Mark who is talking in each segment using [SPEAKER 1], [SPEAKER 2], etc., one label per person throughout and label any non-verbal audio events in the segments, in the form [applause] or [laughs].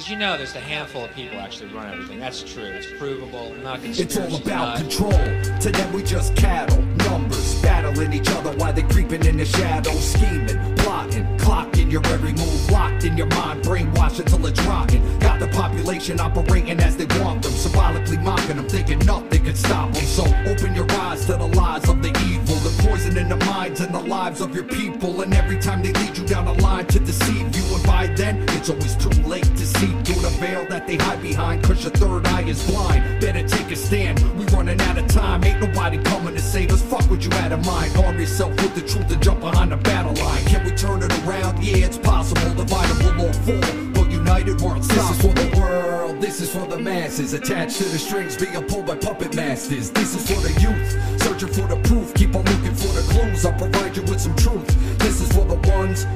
[SPEAKER 1] because you know there's a handful of people actually run everything. That's true. It's provable. Not
[SPEAKER 2] It's all about control. To them, we just cattle, numbers, battling each other while they creeping in the shadows, scheming, plotting, clocking your every move, locked in your mind, brainwashed until it's rotten. Got the population operating as they want them, symbolically mocking them, thinking nothing can stop them. So open your eyes to the lies of the evil, the poison in the minds and the lives of your people. And every time they lead you down a line to deceive you, and by then it's always too late to see through the veil that they hide behind. Cause your third eye is blind. Better take a stand. We running out of time. Ain't nobody coming to save us. Fuck what you had in mind. Arm yourself with the truth and jump behind the battle line. Can we turn it around? Yeah, it's possible. Dividable or fall. But united we're unstoppable. This is for the world. This is for the masses. Attached to the strings being pulled by puppet masters. This is for the youth. Searching for the proof. Keep on looking for the clues. I'll provide you with some truth. This is for the ones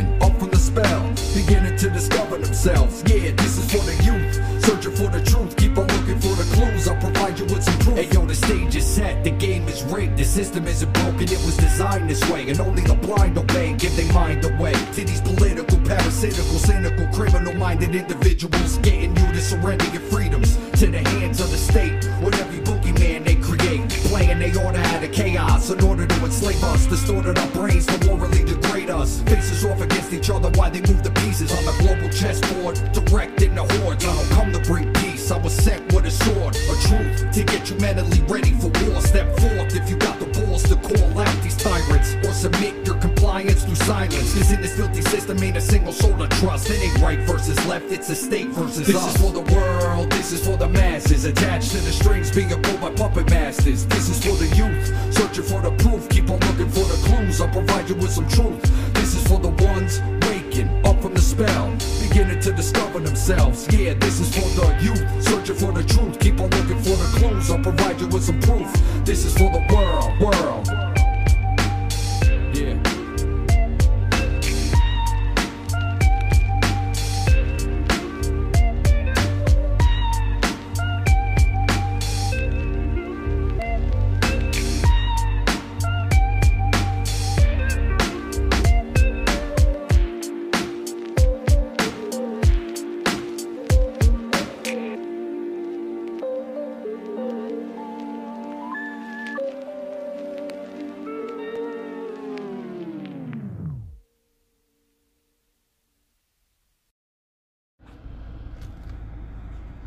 [SPEAKER 2] up from the spell. Beginning to discover themselves. Yeah, this is for the youth. Searching for the truth. Keep on looking for the clues. I'll provide you with some proof. Hey yo, the stage is set. The game is rigged. The system isn't broken. It was designed this way. And only the blind obey. Give their mind away to these political, parasitical, cynical, criminal minded individuals. Getting you to surrender your freedoms to the hands of the state. With every boogeyman they create. Playing they order out of chaos in order to enslave us. Distorted our brains to morally degrade us. Faces off against each other while they move the pieces on the global chessboard. Directing the hordes. I don't come to bring peace. I was sent with a sword, a truth to get you mentally ready for war. Step forth if you got the to call out these tyrants or submit your compliance through silence. Cause in this filthy system ain't a single soul to trust. It ain't right versus left, it's a state versus this us. This is for the world, this is for the masses. Attached to the strings being pulled by puppet masters. This is for the youth, searching for the proof. Keep on looking for the clues, I'll provide you with some truth. This is for the ones waking up from the spell, beginning to discover themselves. Yeah, this is for the youth, searching for the truth. Keep on looking for the clues, I'll provide you with some proof. This is for the world, world.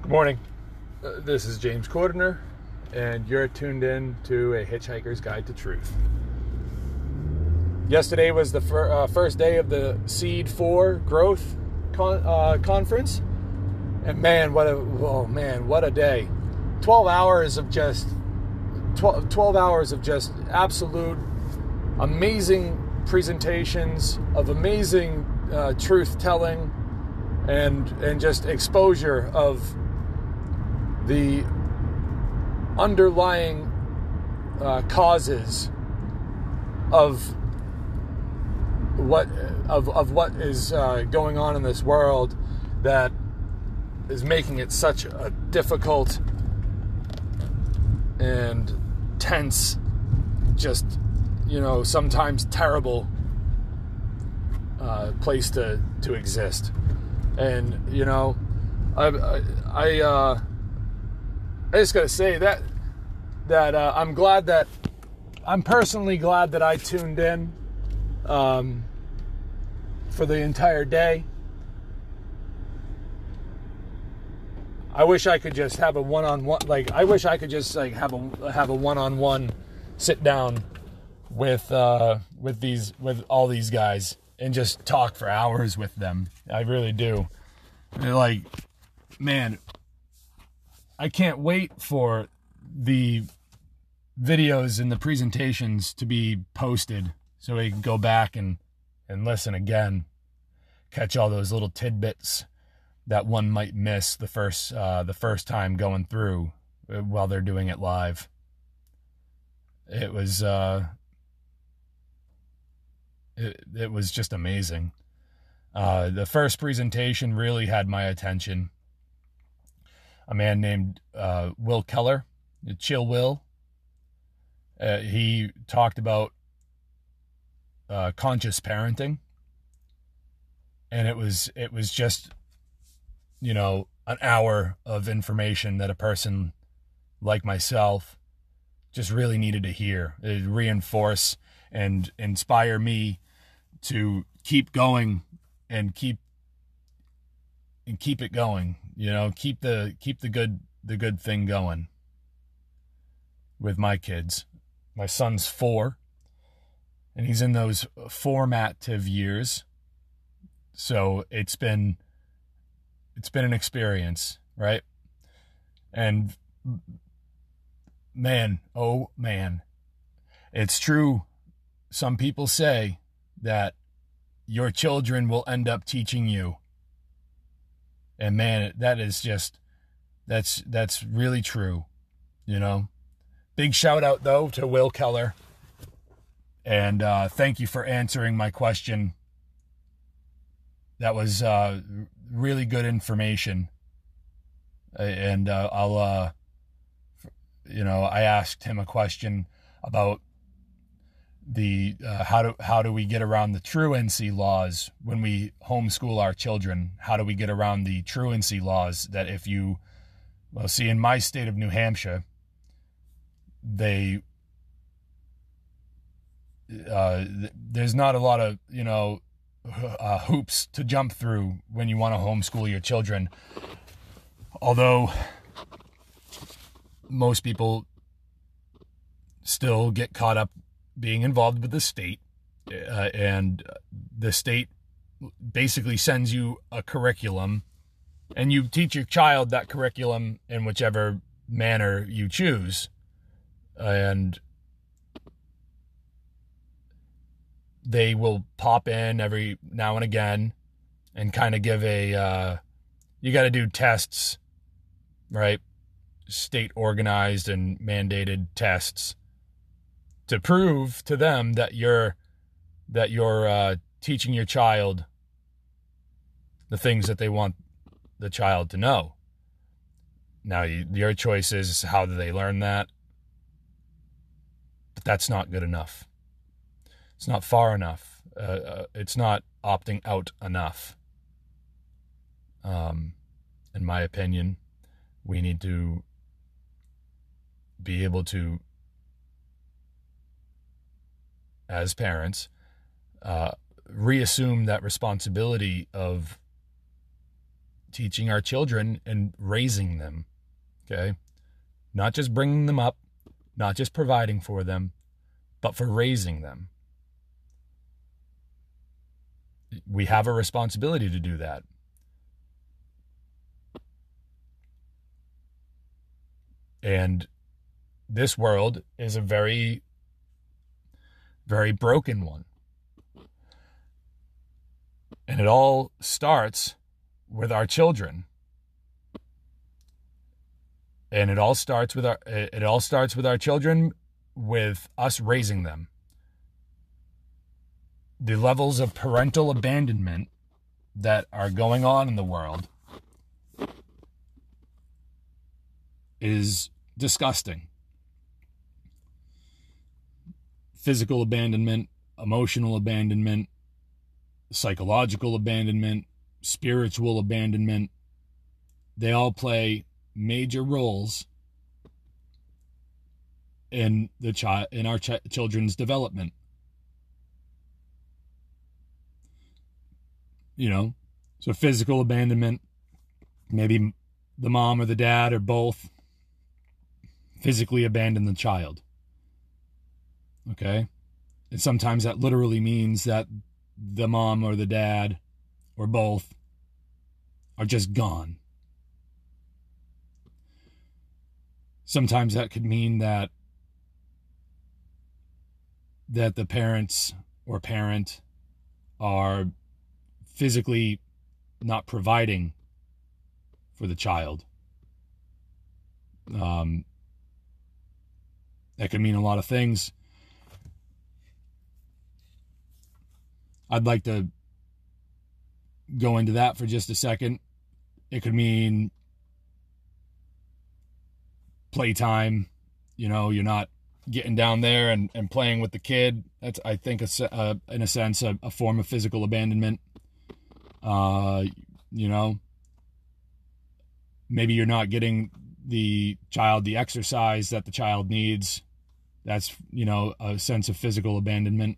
[SPEAKER 3] Good morning. Uh, this is James Cordner, and you're tuned in to a Hitchhiker's Guide to Truth. Yesterday was the fir- uh, first day of the Seed 4 Growth con- uh, Conference, and man, what a oh man, what a day! Twelve hours of just 12, 12 hours of just absolute amazing presentations of amazing uh, truth telling and and just exposure of the underlying uh, causes of what of, of what is uh, going on in this world that is making it such a difficult and tense just you know sometimes terrible uh, place to to exist. And you know I I, I uh I just gotta say that that uh, I'm glad that I'm personally glad that I tuned in um, for the entire day. I wish I could just have a one-on-one. Like I wish I could just like have a have a one-on-one sit down with uh, with these with all these guys and just talk for hours with them. I really do. Like, man, I can't wait for the videos and the presentations to be posted so we can go back and, and listen again, catch all those little tidbits that one might miss the first uh, the first time going through uh, while they're doing it live. It was uh, it, it was just amazing. Uh, the first presentation really had my attention a man named uh, Will Keller, Chill Will. Uh, he talked about uh, conscious parenting, and it was it was just you know, an hour of information that a person like myself just really needed to hear. It reinforce and inspire me to keep going and keep and keep it going. You know, keep the keep the good the good thing going with my kids. My son's four, and he's in those formative years. So it's been it's been an experience, right? And man, oh man, it's true. Some people say that your children will end up teaching you. And man, that is just that's that's really true, you know. Big shout out though to Will Keller. And uh, thank you for answering my question. That was uh, really good information. And uh, I'll, uh, you know, I asked him a question about the uh, how do how do we get around the truancy laws when we homeschool our children? How do we get around the truancy laws that if you well see in my state of New Hampshire they uh, there's not a lot of you know uh, hoops to jump through when you want to homeschool your children. Although most people still get caught up being involved with the state, uh, and the state basically sends you a curriculum, and you teach your child that curriculum in whichever manner you choose. And they will pop in every now and again and kind of give a uh, you got to do tests right state organized and mandated tests to prove to them that you're that you're uh, teaching your child the things that they want the child to know now you, your choice is how do they learn that but that's not good enough it's not far enough. Uh, uh, it's not opting out enough. Um, in my opinion, we need to be able to, as parents, uh, reassume that responsibility of teaching our children and raising them. Okay. Not just bringing them up, not just providing for them, but for raising them. we have a responsibility to do that. And this world is a very, very broken one. And it all starts with our children. And it all starts with our it all starts with our children with us raising them the levels of parental abandonment that are going on in the world is disgusting. Physical abandonment, emotional abandonment, psychological abandonment, spiritual abandonment, they all play major roles in the child in our ch- children's development. you know, so physical abandonment, maybe the mom or the dad or both physically abandon the child. Okay? And sometimes that literally means that the mom or the dad or both are just gone. Sometimes that could mean that that the parents or parent are physically not providing for the child. Um, that could mean a lot of things. I'd like to go into that for just a second. It could mean playtime. You know, you're not getting down there and, and playing with the kid. That's, I think, a, uh, in a sense, a, a form of physical abandonment. Uh, you know, maybe you're not getting the child the exercise that the child needs. That's you know a sense of physical abandonment.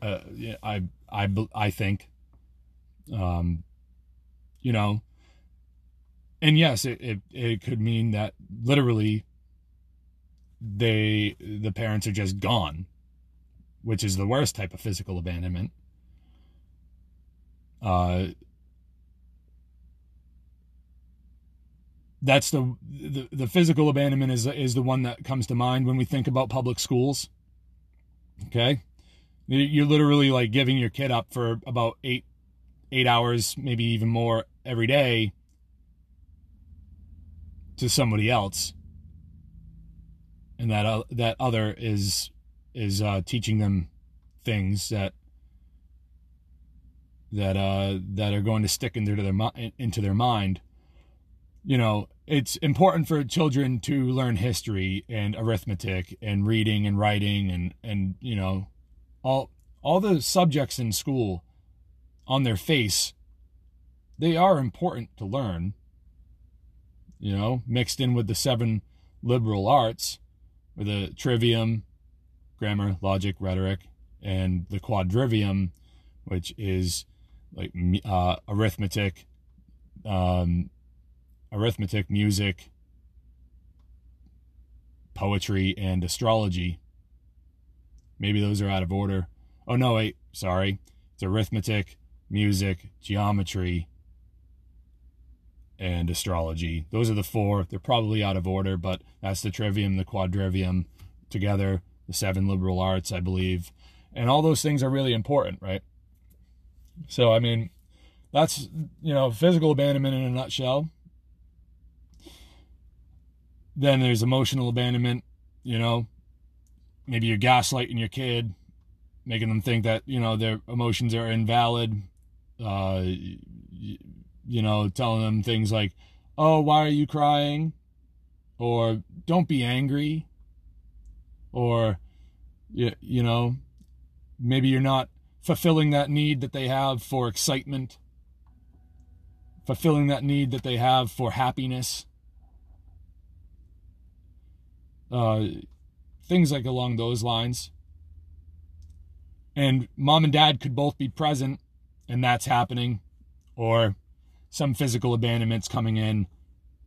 [SPEAKER 3] Uh, I I I think. Um, you know, and yes, it, it it could mean that literally they the parents are just gone, which is the worst type of physical abandonment. Uh, that's the, the the physical abandonment is is the one that comes to mind when we think about public schools. Okay, you're literally like giving your kid up for about eight eight hours, maybe even more every day to somebody else, and that uh, that other is is uh, teaching them things that that uh, that are going to stick into their into their mind. You know, it's important for children to learn history and arithmetic and reading and writing and and you know, all all the subjects in school on their face they are important to learn. You know, mixed in with the seven liberal arts, with the trivium, grammar, logic, rhetoric, and the quadrivium, which is like uh, arithmetic, um, arithmetic, music, poetry, and astrology. Maybe those are out of order. Oh, no, wait, sorry. It's arithmetic, music, geometry, and astrology. Those are the four. They're probably out of order, but that's the trivium, the quadrivium together, the seven liberal arts, I believe. And all those things are really important, right? So, I mean, that's, you know, physical abandonment in a nutshell. Then there's emotional abandonment, you know, maybe you're gaslighting your kid, making them think that, you know, their emotions are invalid. Uh, you know, telling them things like, oh, why are you crying? Or don't be angry. Or, you, you know, maybe you're not fulfilling that need that they have for excitement, fulfilling that need that they have for happiness uh, things like along those lines. And mom and dad could both be present, and that's happening, or some physical abandonment's coming in,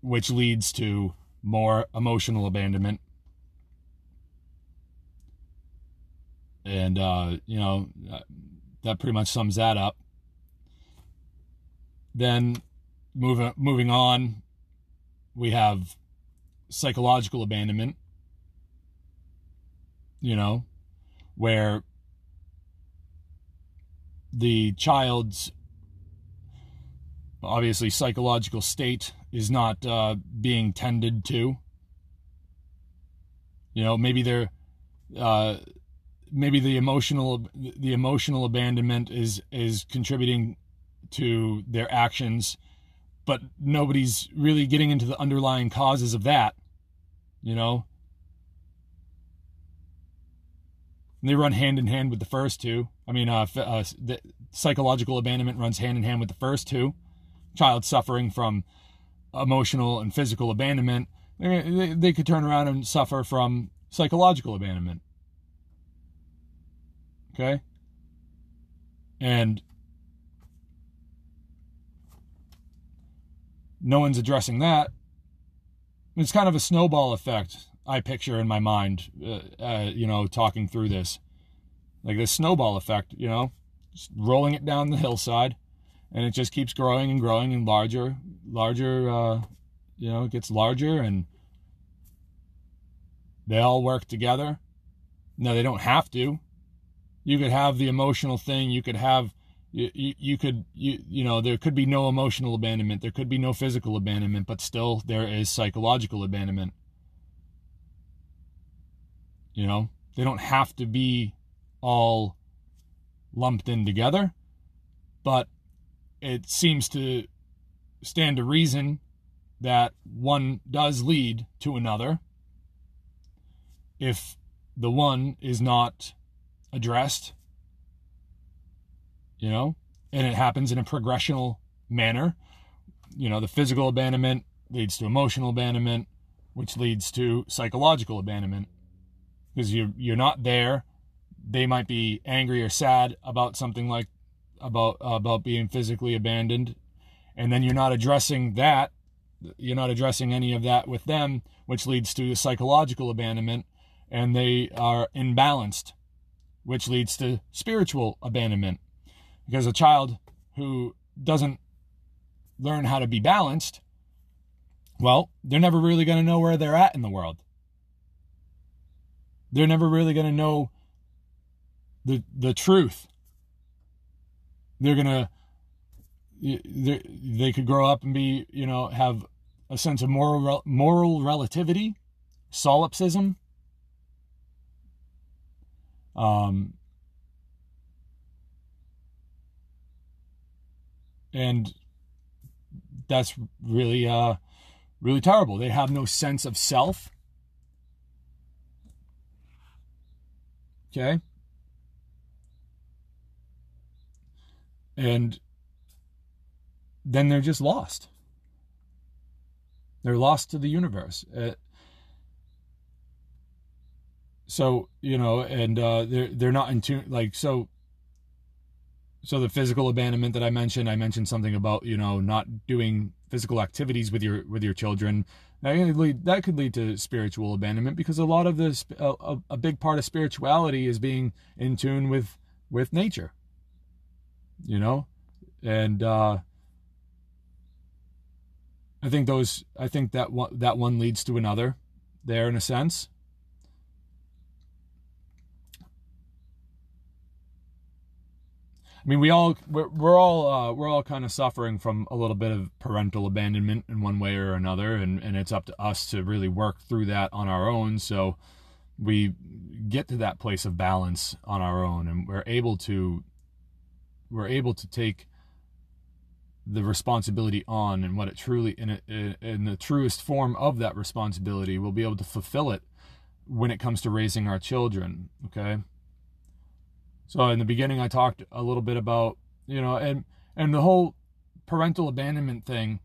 [SPEAKER 3] which leads to more emotional abandonment. And, uh, you know, that pretty much sums that up. Then moving moving on, we have psychological abandonment, you know, where the child's obviously psychological state is not uh, being tended to. You know, maybe they're uh, maybe the emotional the emotional abandonment is is contributing to their actions, but nobody's really getting into the underlying causes of that. You know, And they run hand in hand with the first two. I mean, uh, uh, psychological abandonment runs hand in hand with the first two. Child suffering from emotional and physical abandonment, they, they could turn around and suffer from psychological abandonment. Okay? And no one's addressing that. It's kind of a snowball effect. I picture in my mind, uh, uh, you know, talking through this, like this snowball effect, you know, just rolling it down the hillside, and it just keeps growing and growing and larger, larger. Uh, you know, it gets larger, and they all work together. No, they don't have to. You could have the emotional thing. You could have you, you, you, could you you know there could be no emotional abandonment there could be no physical abandonment but still there is psychological abandonment you know, they don't have to be all lumped in together, but it seems to stand to reason that one does lead to another if the one is not addressed, you know, and it happens in a progressional manner. You know, the physical abandonment leads to emotional abandonment, which leads to psychological abandonment because you're you're not there. They might be angry or sad about something like about about being physically abandoned, and then you're not addressing that. You're not addressing any of that with them, which leads to psychological abandonment, and they are imbalanced, which leads to spiritual abandonment. Because a child who doesn't learn how to be balanced, well, they're never really going to know where they're at in the world. They're never really going to know the the truth. They're going to they could grow up and be, you know, have a sense of moral moral relativity, solipsism. Um, and that's really uh really terrible. They have no sense of self. Okay? And then they're just lost. They're lost to the universe. Uh, so you know, and uh, they're they're not in tune. Like so, so the physical abandonment that I mentioned, I mentioned something about you know not doing physical activities with your with your children. Lead, that could lead to spiritual abandonment because a lot of this, a, a big part of spirituality is being in tune with with nature. You know, and uh, I think those, I think that one that one leads to another, there in a sense. I mean, we all we're, we're all uh, we're all kind of suffering from a little bit of parental abandonment in one way or another, and and it's up to us to really work through that on our own. So we get to that place of balance on our own, and we're able to we're able to take the responsibility on and what it truly in in the truest form of that responsibility we'll be able to fulfill it when it comes to raising our children okay so in the beginning, I talked a little bit about you know, and and the whole parental abandonment thing.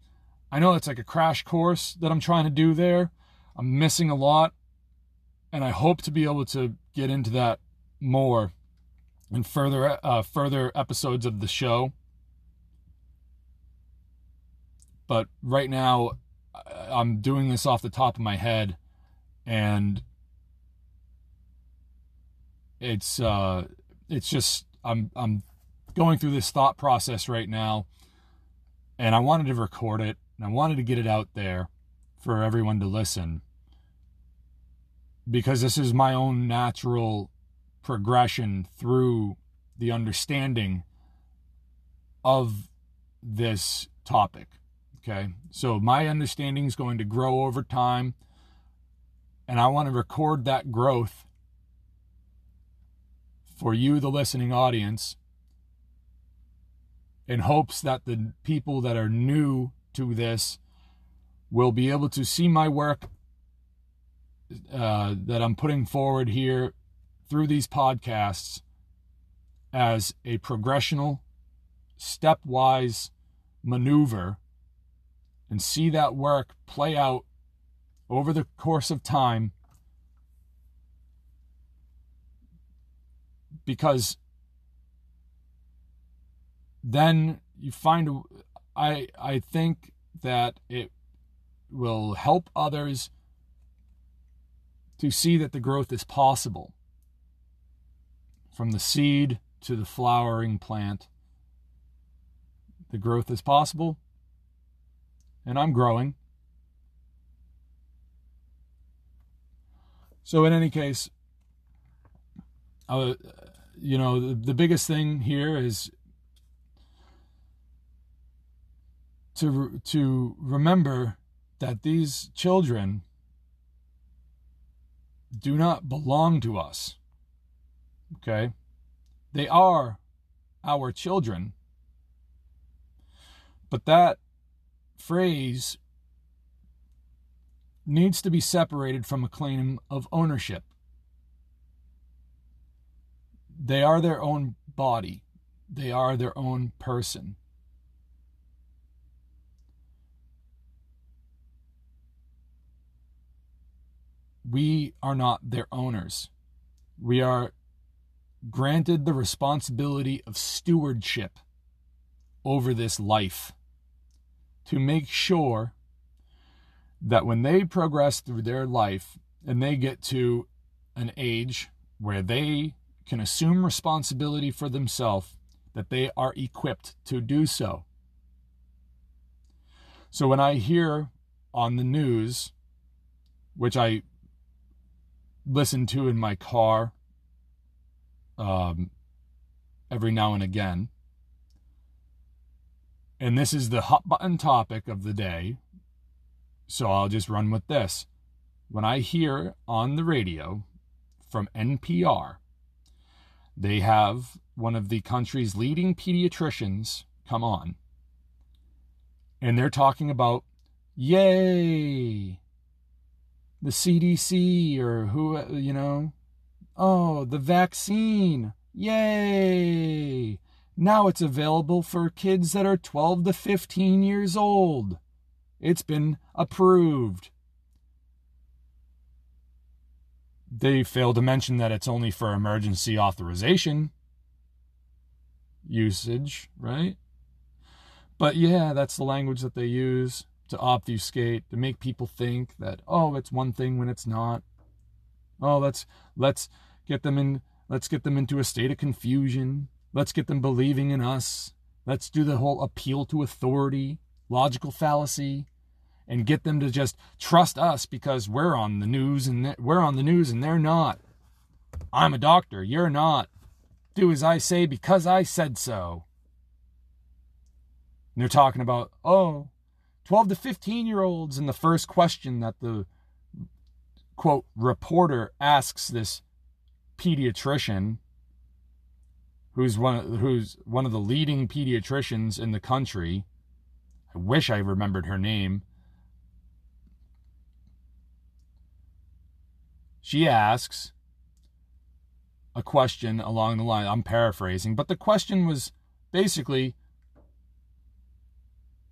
[SPEAKER 3] I know it's like a crash course that I'm trying to do there. I'm missing a lot, and I hope to be able to get into that more in further uh, further episodes of the show. But right now, I'm doing this off the top of my head, and it's uh, it's just I'm I'm going through this thought process right now and I wanted to record it and I wanted to get it out there for everyone to listen because this is my own natural progression through the understanding of this topic. Okay. So my understanding is going to grow over time. And I want to record that growth for you, the listening audience, in hopes that the people that are new to this will be able to see my work uh, that I'm putting forward here through these podcasts as a progressional, stepwise maneuver and see that work play out over the course of time because then you find I I think that it will help others to see that the growth is possible. From the seed to the flowering plant the growth is possible and I'm growing. So in any case uh, you know, the, the biggest thing here is to to remember that these children do not belong to us. Okay? They are our children. But that phrase needs to be separated from a claim of ownership they are their own body, they are their own person. We are not their owners. We are granted the responsibility of stewardship over this life to make sure that when they progress through their life and they get to an age where they can assume responsibility for themselves, that they are equipped to do so. So when I hear on the news, which I listen to in my car um, every now and again, and this is the hot button topic of the day, so I'll just run with this. When I hear on the radio from NPR, they have one of the country's leading pediatricians come on, and they're talking about, yay, the CDC or who, you know, oh, the vaccine, yay. Now it's available for kids that are 12 to 15 years old. It's been approved. They fail to mention that it's only for emergency authorization usage, right? But yeah, that's the language that they use to obfuscate, to make people think that, oh, it's one thing when it's not. Oh, let's let's get them in let's get them into a state of confusion. Let's get them believing in us. Let's do the whole appeal to authority, logical fallacy, and get them to just trust us because we're on the news and we're on the news and they're not. I'm a doctor, you're not. Do as I say because I said so. And they're talking about, oh, 12 to 15 year olds. And the first question that the quote reporter asks this pediatrician who's one of, who's one of the leading pediatricians in the country. I wish I remembered her name. She asks a question along the line. I'm paraphrasing, but the question was basically,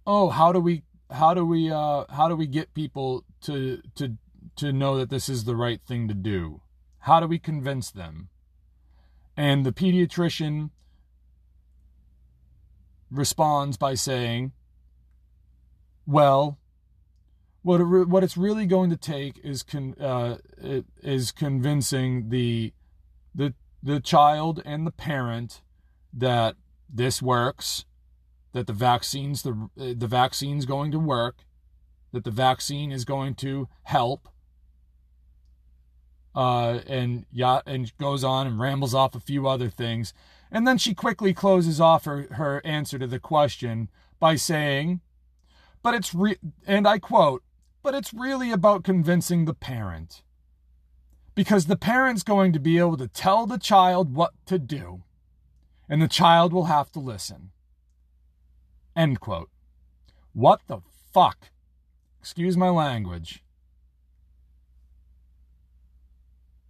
[SPEAKER 3] "Oh, how do we how do we uh how do we get people to to to know that this is the right thing to do? How do we convince them?" And the pediatrician responds by saying, "Well, what it re- what it's really going to take is con- uh, is convincing the the the child and the parent that this works, that the vaccines the the vaccine's going to work, that the vaccine is going to help, uh, and yeah, and goes on and rambles off a few other things. And then she quickly closes off her, her answer to the question by saying, but it's re, and I quote, but it's really about convincing the parent. Because the parent's going to be able to tell the child what to do, and the child will have to listen. End quote. What the fuck? Excuse my language.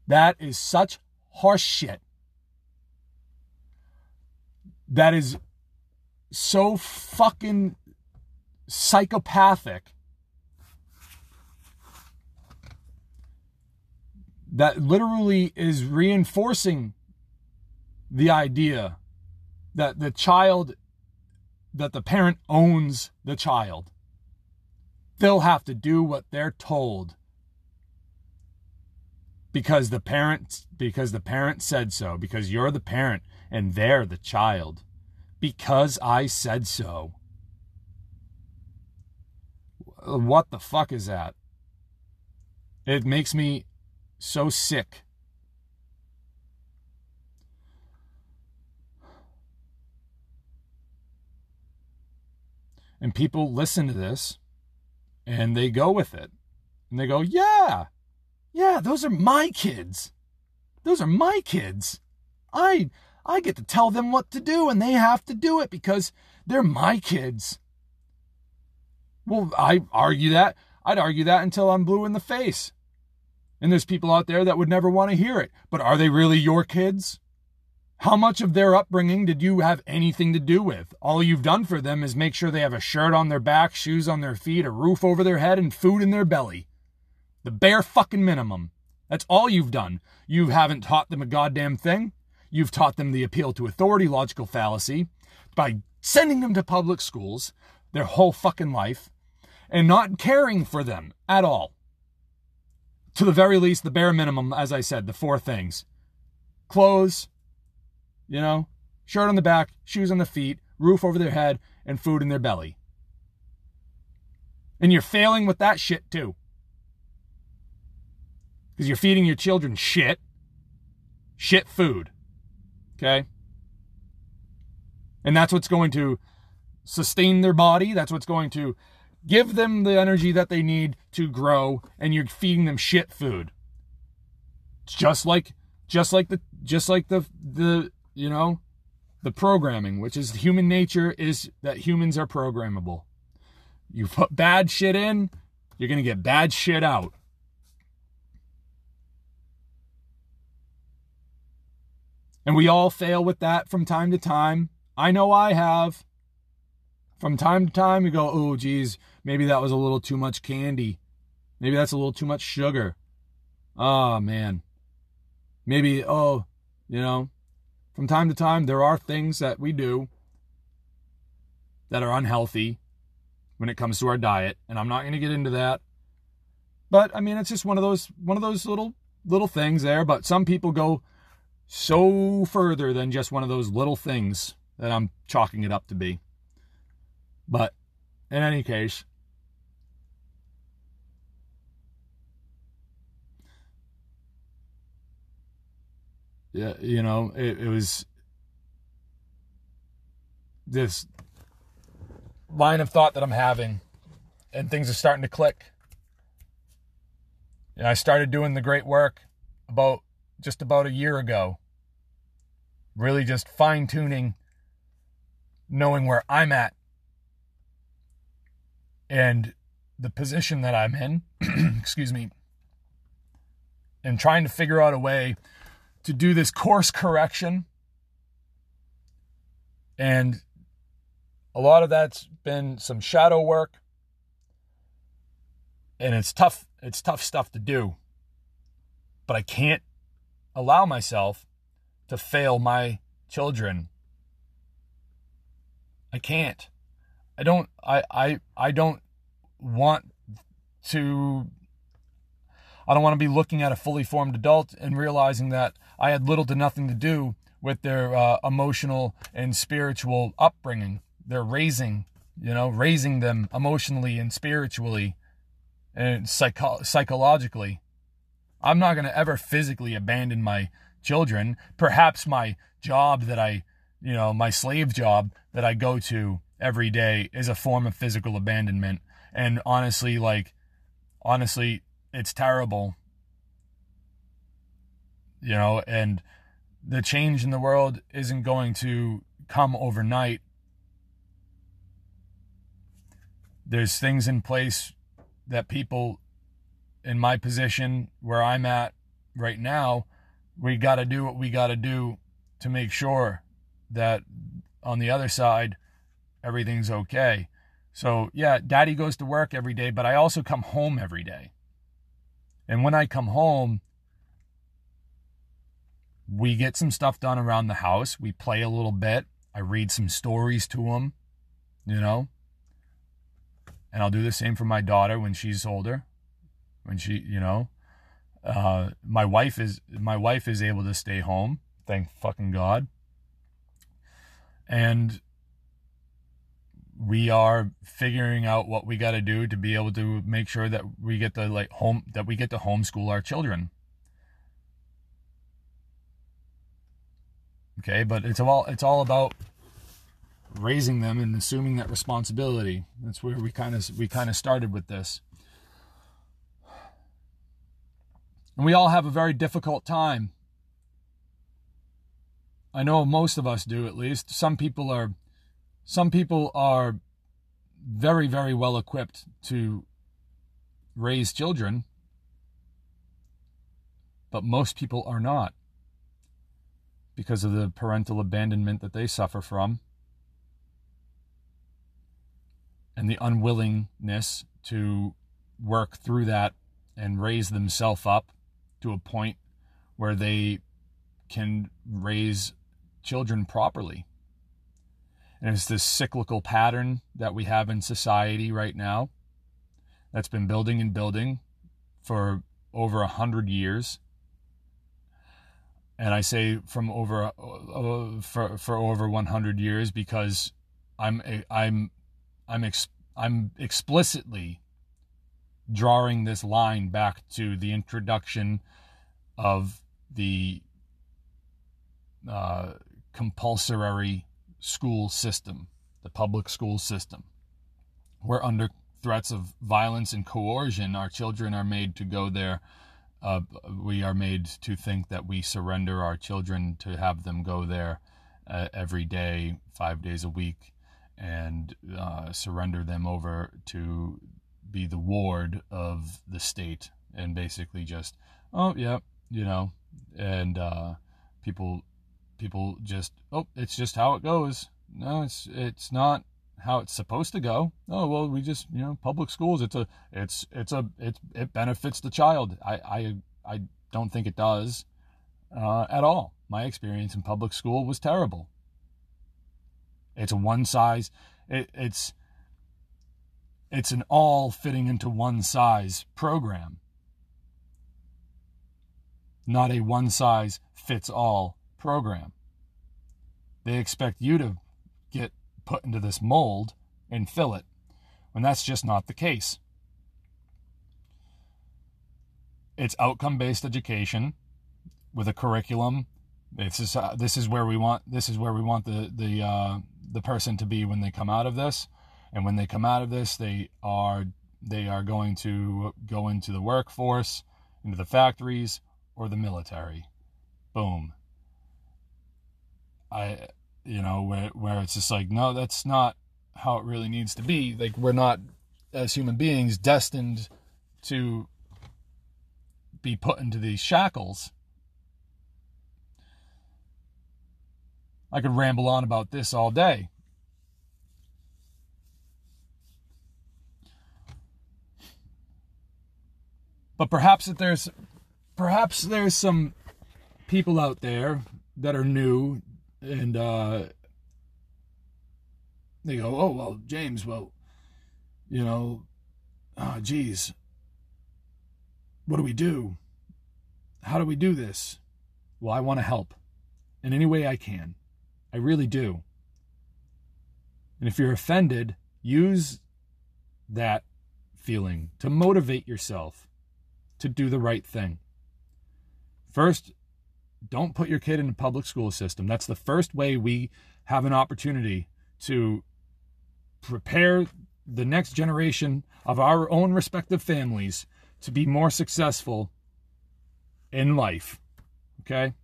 [SPEAKER 3] That is such horseshit. That is so fucking psychopathic that literally is reinforcing the idea that the child that the parent owns the child. They'll have to do what they're told because the parent because the parent said so because you're the parent and they're the child. Because I said so. What the fuck is that? It makes me so sick and people listen to this and they go with it and they go yeah yeah, those are my kids. Those are my kids. I I get to tell them what to do and they have to do it because they're my kids. Well, I argue that. I'd argue that until I'm blue in the face. And there's people out there that would never want to hear it. But are they really your kids? How much of their upbringing did you have anything to do with? All you've done for them is make sure they have a shirt on their back, shoes on their feet, a roof over their head, and food in their belly. The bare fucking minimum. That's all you've done. You haven't taught them a goddamn thing. You've taught them the appeal to authority logical fallacy by sending them to public schools their whole fucking life and not caring for them at all. To the very least, the bare minimum, as I said, the four things clothes, you know, shirt on the back, shoes on the feet, roof over their head, and food in their belly. And you're failing with that shit too. Because you're feeding your children shit. Shit food. Okay? And that's what's going to sustain their body. That's what's going to give them the energy that they need to grow. And you're feeding them shit food. Just like just like the just like the the you know the programming, which is human nature is that humans are programmable. You put bad shit in, you're going to get bad shit out. And we all fail with that from time to time. I know I have. From time to time, you go, oh, geez, maybe that was a little too much candy. Maybe that's a little too much sugar. Oh, man. Maybe, oh, you know, from time to time, there are things that we do that are unhealthy when it comes to our diet, and I'm not going to get into that. But I mean, it's just one of those one of those little little things there. But some people go so further than just one of those little things that I'm chalking it up to be. But in any case, yeah, you know, it, it was this line of thought that I'm having, and things are starting to click. And I started doing the great work about just about a year ago. Really just fine tuning, knowing where I'm at and the position that I'm in, [clears throat] excuse me, and trying to figure out a way to do this course correction. And a lot of that's been some shadow work. And it's tough, it's tough stuff to do. But I can't allow myself to fail my children. I can't. I don't I I I don't want to I don't want to be looking at a fully formed adult and realizing that I had little to nothing to do with their uh, emotional and spiritual upbringing. They're raising, you know, raising them emotionally and spiritually and psycho- psychologically. I'm not going to ever physically abandon my children. Perhaps my job that I, you know, my slave job that I go to every day is a form of physical abandonment. And honestly, like, honestly, it's terrible. You know, and the change in the world isn't going to come overnight. There's things in place that people in my position where I'm at right now, we got to do what we got to do to make sure that on the other side, everything's okay. So, yeah, daddy goes to work every day, but I also come home every day. And when I come home, we get some stuff done around the house. We play a little bit. I read some stories to him, you know. And I'll do the same for my daughter when she's older. When she, you know, uh, my wife is my wife is able to stay home. Thank fucking God. And we are figuring out what we got to do to be able to make sure that we get to like home that we get to homeschool our children. Okay but it's all it's all about raising them and assuming that responsibility. That's where we kind of we kind of started with this. And we all have a very difficult time. I know most of us do at least. Some people are some people are very, very well equipped to raise children, but most people are not because of the parental abandonment that they suffer from and the unwillingness to work through that and raise themselves up to a point where they can raise children properly. And it's this cyclical pattern that we have in society right now that's been building and building for over a hundred years. And I say from over uh, for for over 100 years because I'm I'm I'm ex, I'm explicitly drawing this line back to the introduction of the uh, compulsory school system, the public school system, where under threats of violence and coercion, our children are made to go there. Uh, we are made to think that we surrender our children to have them go there uh, every day, five days a week, and uh, surrender them over to be the ward of the state and basically just, oh, yeah, you know, and uh, people people just oh it's just how it goes. No it's it's not how it's supposed to go. Oh well we just you know public schools it's a it's it's a it, it benefits the child. I i i don't think it does uh, at all. My experience in public school was terrible. It's a one size it, it's it's an all fitting into one size program. Not a one size fits all program. They expect you to get put into this mold and fill it, when that's just not the case. It's outcome based education with a curriculum. This is uh, this is where we want this is where we want the the uh, the person to be when they come out of this, and when they come out of this, they are they are going to go into the workforce, into the factories or the military. Boom. I, you know, where where it's just like, no, that's not how it really needs to be. Like we're not, as human beings, destined to be put into these shackles. I could ramble on about this all day. But perhaps that there's perhaps there's some people out there that are new and uh, they go, "Oh well, James, well, you know, oh, geez, what do we do? How do we do this?" Well, I want to help in any way I can. I really do. And if you're offended, use that feeling to motivate yourself to do the right thing. First, don't put your kid in a public school system. That's the first way we have an opportunity to prepare the next generation of our own respective families to be more successful in life. Okay?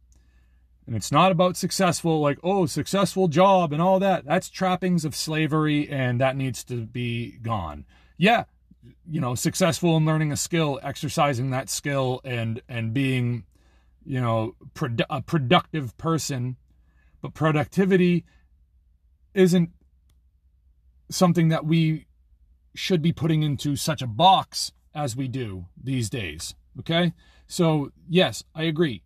[SPEAKER 3] And it's not about successful, like, oh, successful job and all that. That's trappings of slavery and that needs to be gone. Yeah, you know, successful in learning a skill, exercising that skill and and being you know, produ- a productive person, but productivity isn't something that we should be putting into such a box as we do these days. Okay? So, yes, I agree.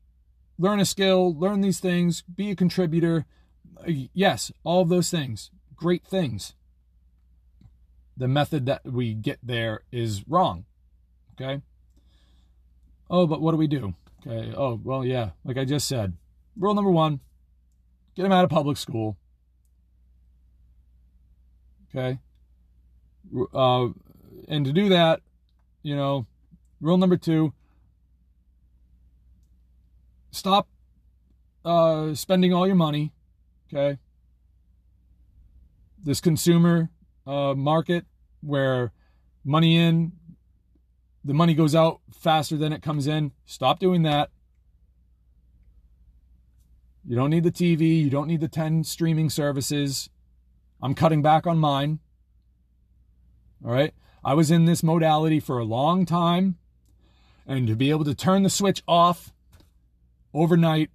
[SPEAKER 3] Learn a skill, learn these things, be a contributor. Yes, all of those things. Great things. The method that we get there is wrong. Okay? Oh, but what do we do? Okay. Oh, well, yeah. Like I just said, rule number one get them out of public school. Okay. Uh, and to do that, you know, rule number two stop uh, spending all your money. Okay. This consumer uh, market where money in, the money goes out faster than it comes in. Stop doing that. You don't need the TV. You don't need the 10 streaming services. I'm cutting back on mine. All right. I was in this modality for a long time. And to be able to turn the switch off overnight,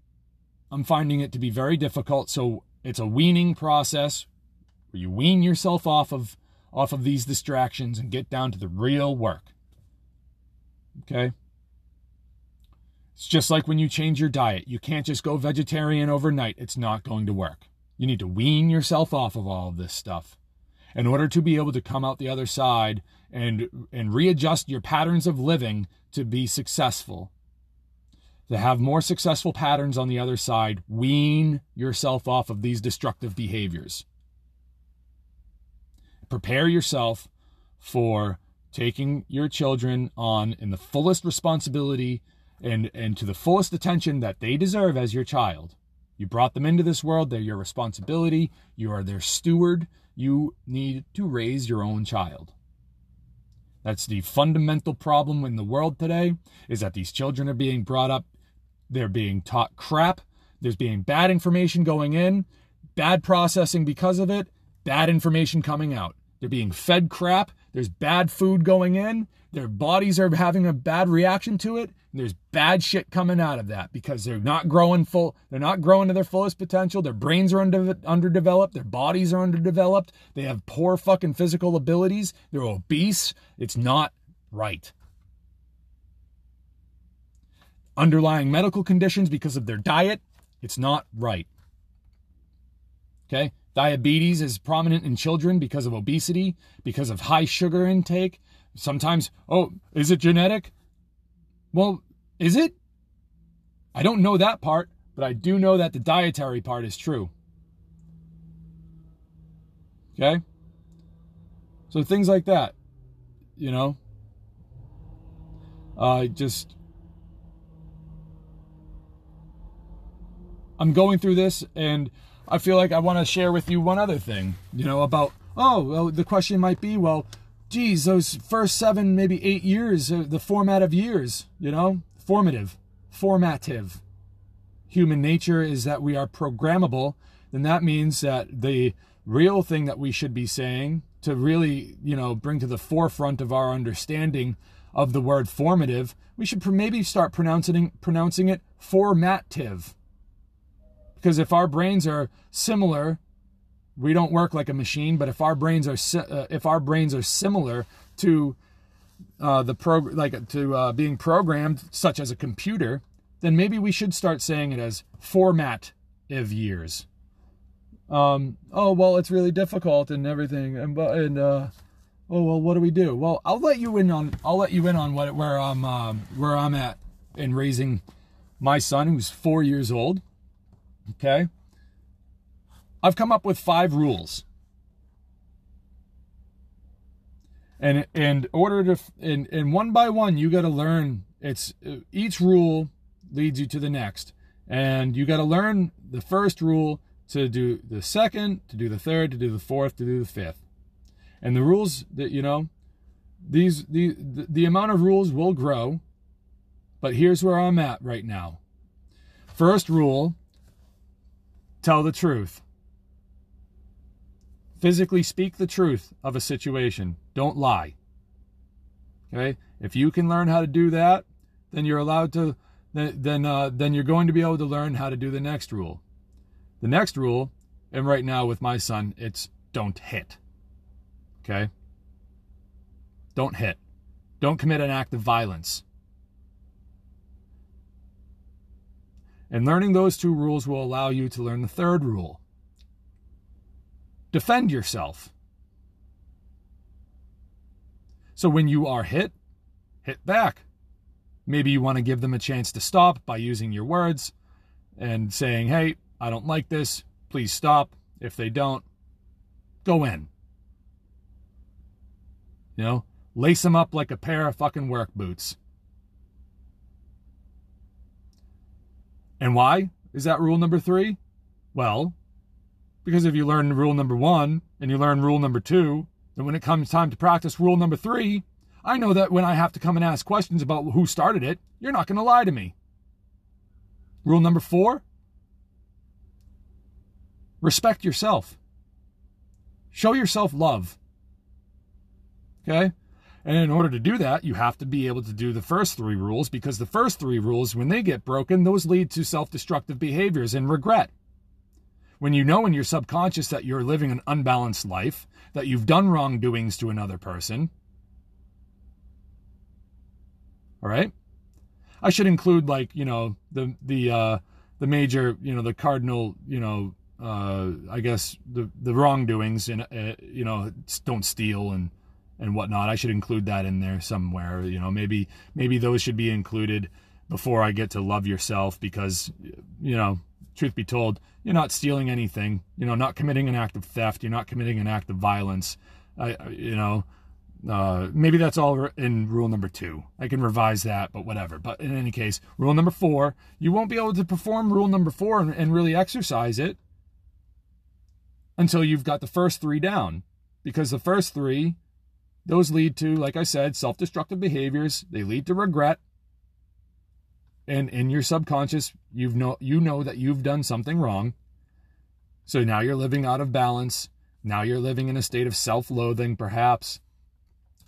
[SPEAKER 3] I'm finding it to be very difficult. So it's a weaning process where you wean yourself off of off of these distractions and get down to the real work. Okay? It's just like when you change your diet. You can't just go vegetarian overnight. It's not going to work. You need to wean yourself off of all of this stuff in order to be able to come out the other side and and readjust your patterns of living to be successful. To have more successful patterns on the other side, wean yourself off of these destructive behaviors. Prepare yourself for taking your children on in the fullest responsibility and, and to the fullest attention that they deserve as your child. You brought them into this world, they're your responsibility, you are their steward. You need to raise your own child. That's the fundamental problem in the world today is that these children are being brought up, they're being taught crap, there's being bad information going in, bad processing because of it, bad information coming out. They're being fed crap, there's bad food going in, their bodies are having a bad reaction to it. There's bad shit coming out of that because they're not growing full they're not growing to their fullest potential. Their brains are under, underdeveloped. Their bodies are underdeveloped. They have poor fucking physical abilities. They're obese. It's not right. Underlying medical conditions because of their diet it's not right. Okay diabetes is prominent in children because of obesity because of high sugar intake Sometimes, oh, is it genetic? Well, is it? I don't know that part, but I do know that the dietary part is true. Okay? So things like that, you know? I uh, just. I'm going through this and I feel like I want to share with you one other thing, you know, about, oh, well, the question might be, well, geez, those first seven, maybe eight years, uh, the format of years, you know, formative, formative. Human nature is that we are programmable, then that means that the real thing that we should be saying to really, you know, bring to the forefront of our understanding of the word formative, we should maybe start pronouncing pronouncing it formative. Because if our brains are similar we don't work like a machine but if our brains are uh, if our brains are similar to uh, the pro like to uh, being programmed such as a computer then maybe we should start saying it as format of years. Um, oh well it's really difficult and everything and and uh, oh well what do we do? Well i'll let you in on i'll let you in on what where i'm um, where i'm at in raising my son who's four years old okay I've come up with five rules. And in order to, and, and one by one, you got to learn. It's each rule leads you to the next, and you got to learn the first rule to do the second, to do the third, to do the fourth, to do the fifth. And the rules that you know, these the the, the amount of rules will grow, but here's where I'm at right now. First rule: tell the truth. Physically speak the truth of a situation. Don't lie. Okay? If you can learn how to do that, then you're allowed to then uh, then you're going to be able to learn how to do the next rule. The next rule, and right now with my son, it's don't hit. Okay? Don't hit. Don't commit an act of violence. And learning those two rules will allow you to learn the third rule defend yourself. So when you are hit, hit back. Maybe you want to give them a chance to stop by using your words and saying, hey, I don't like this. Please stop. If they don't, go in. You know, lace them up like a pair of fucking work boots. And why is that rule number three? Well, because if you learn rule number one and you learn rule number two, then when it comes time to practice rule number three, I know that when I have to come and ask questions about who started it, you're not going to lie to me. Rule number four respect yourself, show yourself love. Okay? And in order to do that, you have to be able to do the first three rules because the first three rules, when they get broken, those lead to self destructive behaviors and regret when you know in your subconscious that you're living an unbalanced life, that you've done wrongdoings to another person, All right. I should include like you know the the uh, the major you know the cardinal you know uh, I guess the the wrongdoings and uh, you know don't steal and and whatnot. I should include that in there somewhere. You know maybe maybe those should be included before I get to love yourself because you know truth be told you're not stealing anything. You know not committing an act of theft. You're not committing an act of violence. I you know uh, maybe that's all in rule number two. I can revise that, but whatever. But in any case, rule number four, you won't be able to perform rule number four and, and really exercise it until you've got the first three down. Because the first three, those lead to, like I said, self destructive behaviors, they lead to regret. And in your subconscious, you've know you know that you've done something wrong. So now you're living out of balance. Now you're living in a state of self-loathing, perhaps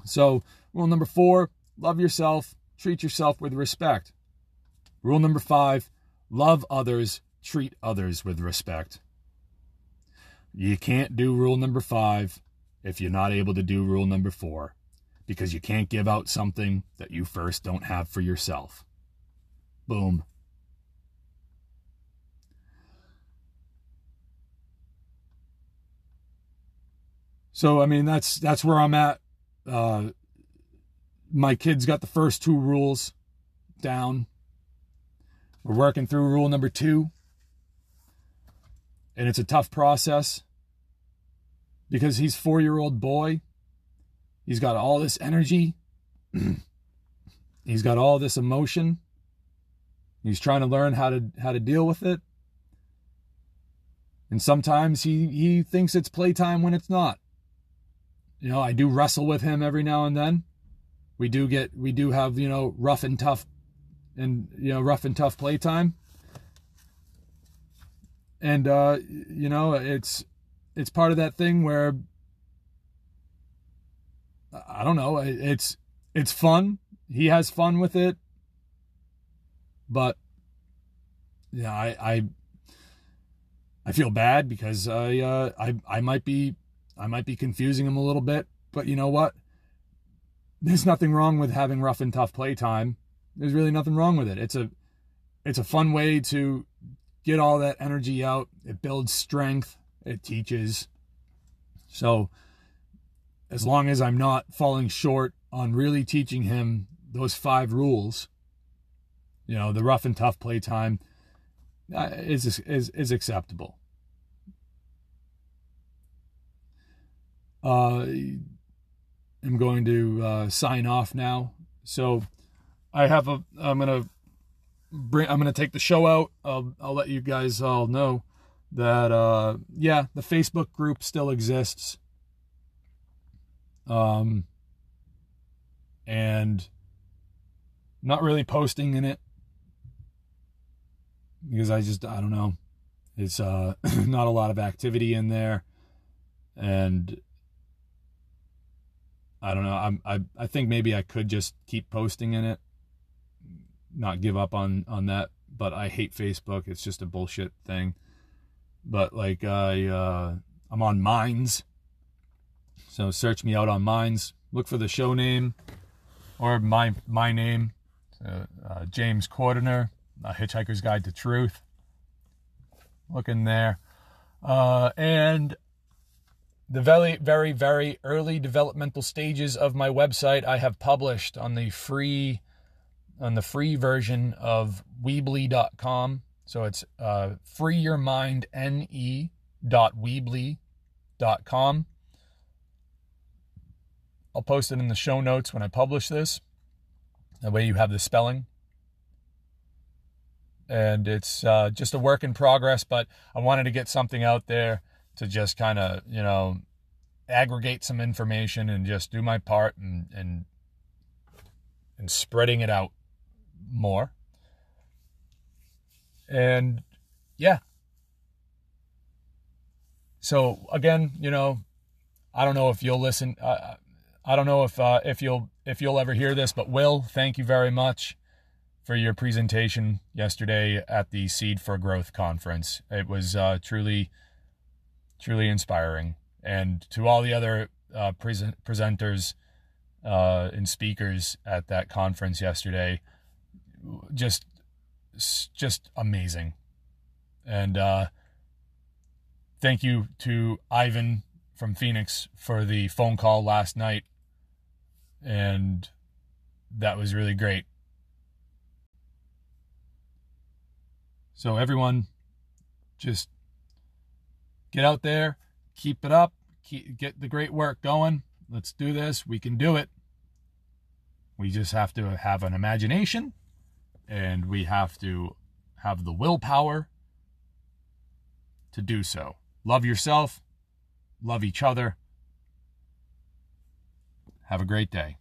[SPEAKER 3] so, rule number four love yourself, treat yourself with respect. Rule number five love others, treat others with respect. You can't do rule number five if you're not able to do rule number four because you can't give out something that you first don't have for yourself. Boom. So I mean that's that's where I'm at uh, my kids got the first two rules down. We're working through rule number two. And it's a tough process because he's four year old boy. He's got all this energy. [clears throat] he's got all this emotion. He's trying to learn how to how to deal with it. And sometimes he, he thinks it's playtime when it's not. You know, I do wrestle with him every now and then. We do get, we do have, you know, rough and tough and, you know, rough and tough playtime. And, uh, you know, it's, it's part of that thing where, I don't know, it's, it's fun. He has fun with it. But, yeah, I, I, I feel bad because I, uh, I, I might be I might be confusing him a little bit, but you know what? There's nothing wrong with having rough and tough playtime. There's really nothing wrong with it. It's a it's a fun way to get all that energy out. It builds strength. It teaches. So as long as I'm not falling short on really teaching him those five rules, you know, the rough and tough playtime uh, is is is acceptable. uh, am going to uh, sign off now. So I have a. I'm gonna bring. I'm gonna take the show out. I'll I'll let you guys all know that uh, yeah, the Facebook group still exists. Um, and not really posting in it because I just I don't know. It's uh [laughs] not a lot of activity in there and I don't know. I'm, I I think maybe I could just keep posting in it, not give up on on that. But I hate Facebook. It's just a bullshit thing. But like I uh, I'm on Minds, so search me out on Minds. Look for the show name or my my name, uh, uh, James Cordiner, A Hitchhiker's Guide to Truth. Look in there, uh, and the very, very, very early developmental stages of my website I have published on the free on the free version of Weebly.com. So it's uh, freeyourmindne.weebly.com. I'll post it in the show notes when I publish this. That way you have the spelling. And it's uh, just a work in progress, but I wanted to get something out there to just kind of, you know, aggregate some information and just do my part and and and spreading it out more. And yeah. So again, you know, I don't know if you'll listen. Uh, I don't know if uh, if you'll if you'll ever hear this, but Will, thank you very much for your presentation yesterday at the Seed for Growth conference. It was uh, truly truly inspiring. And to all the other uh, present, presenters, uh, and speakers at that conference yesterday. Just, just amazing. And uh, thank you to Ivan from Phoenix for the phone call last night. And that was really great. So, everyone, just get out there, keep it up, keep, get the great work going. Let's do this. We can do it. We just have to have an imagination and we have to have the willpower to do so. Love yourself, love each other. Have a great day.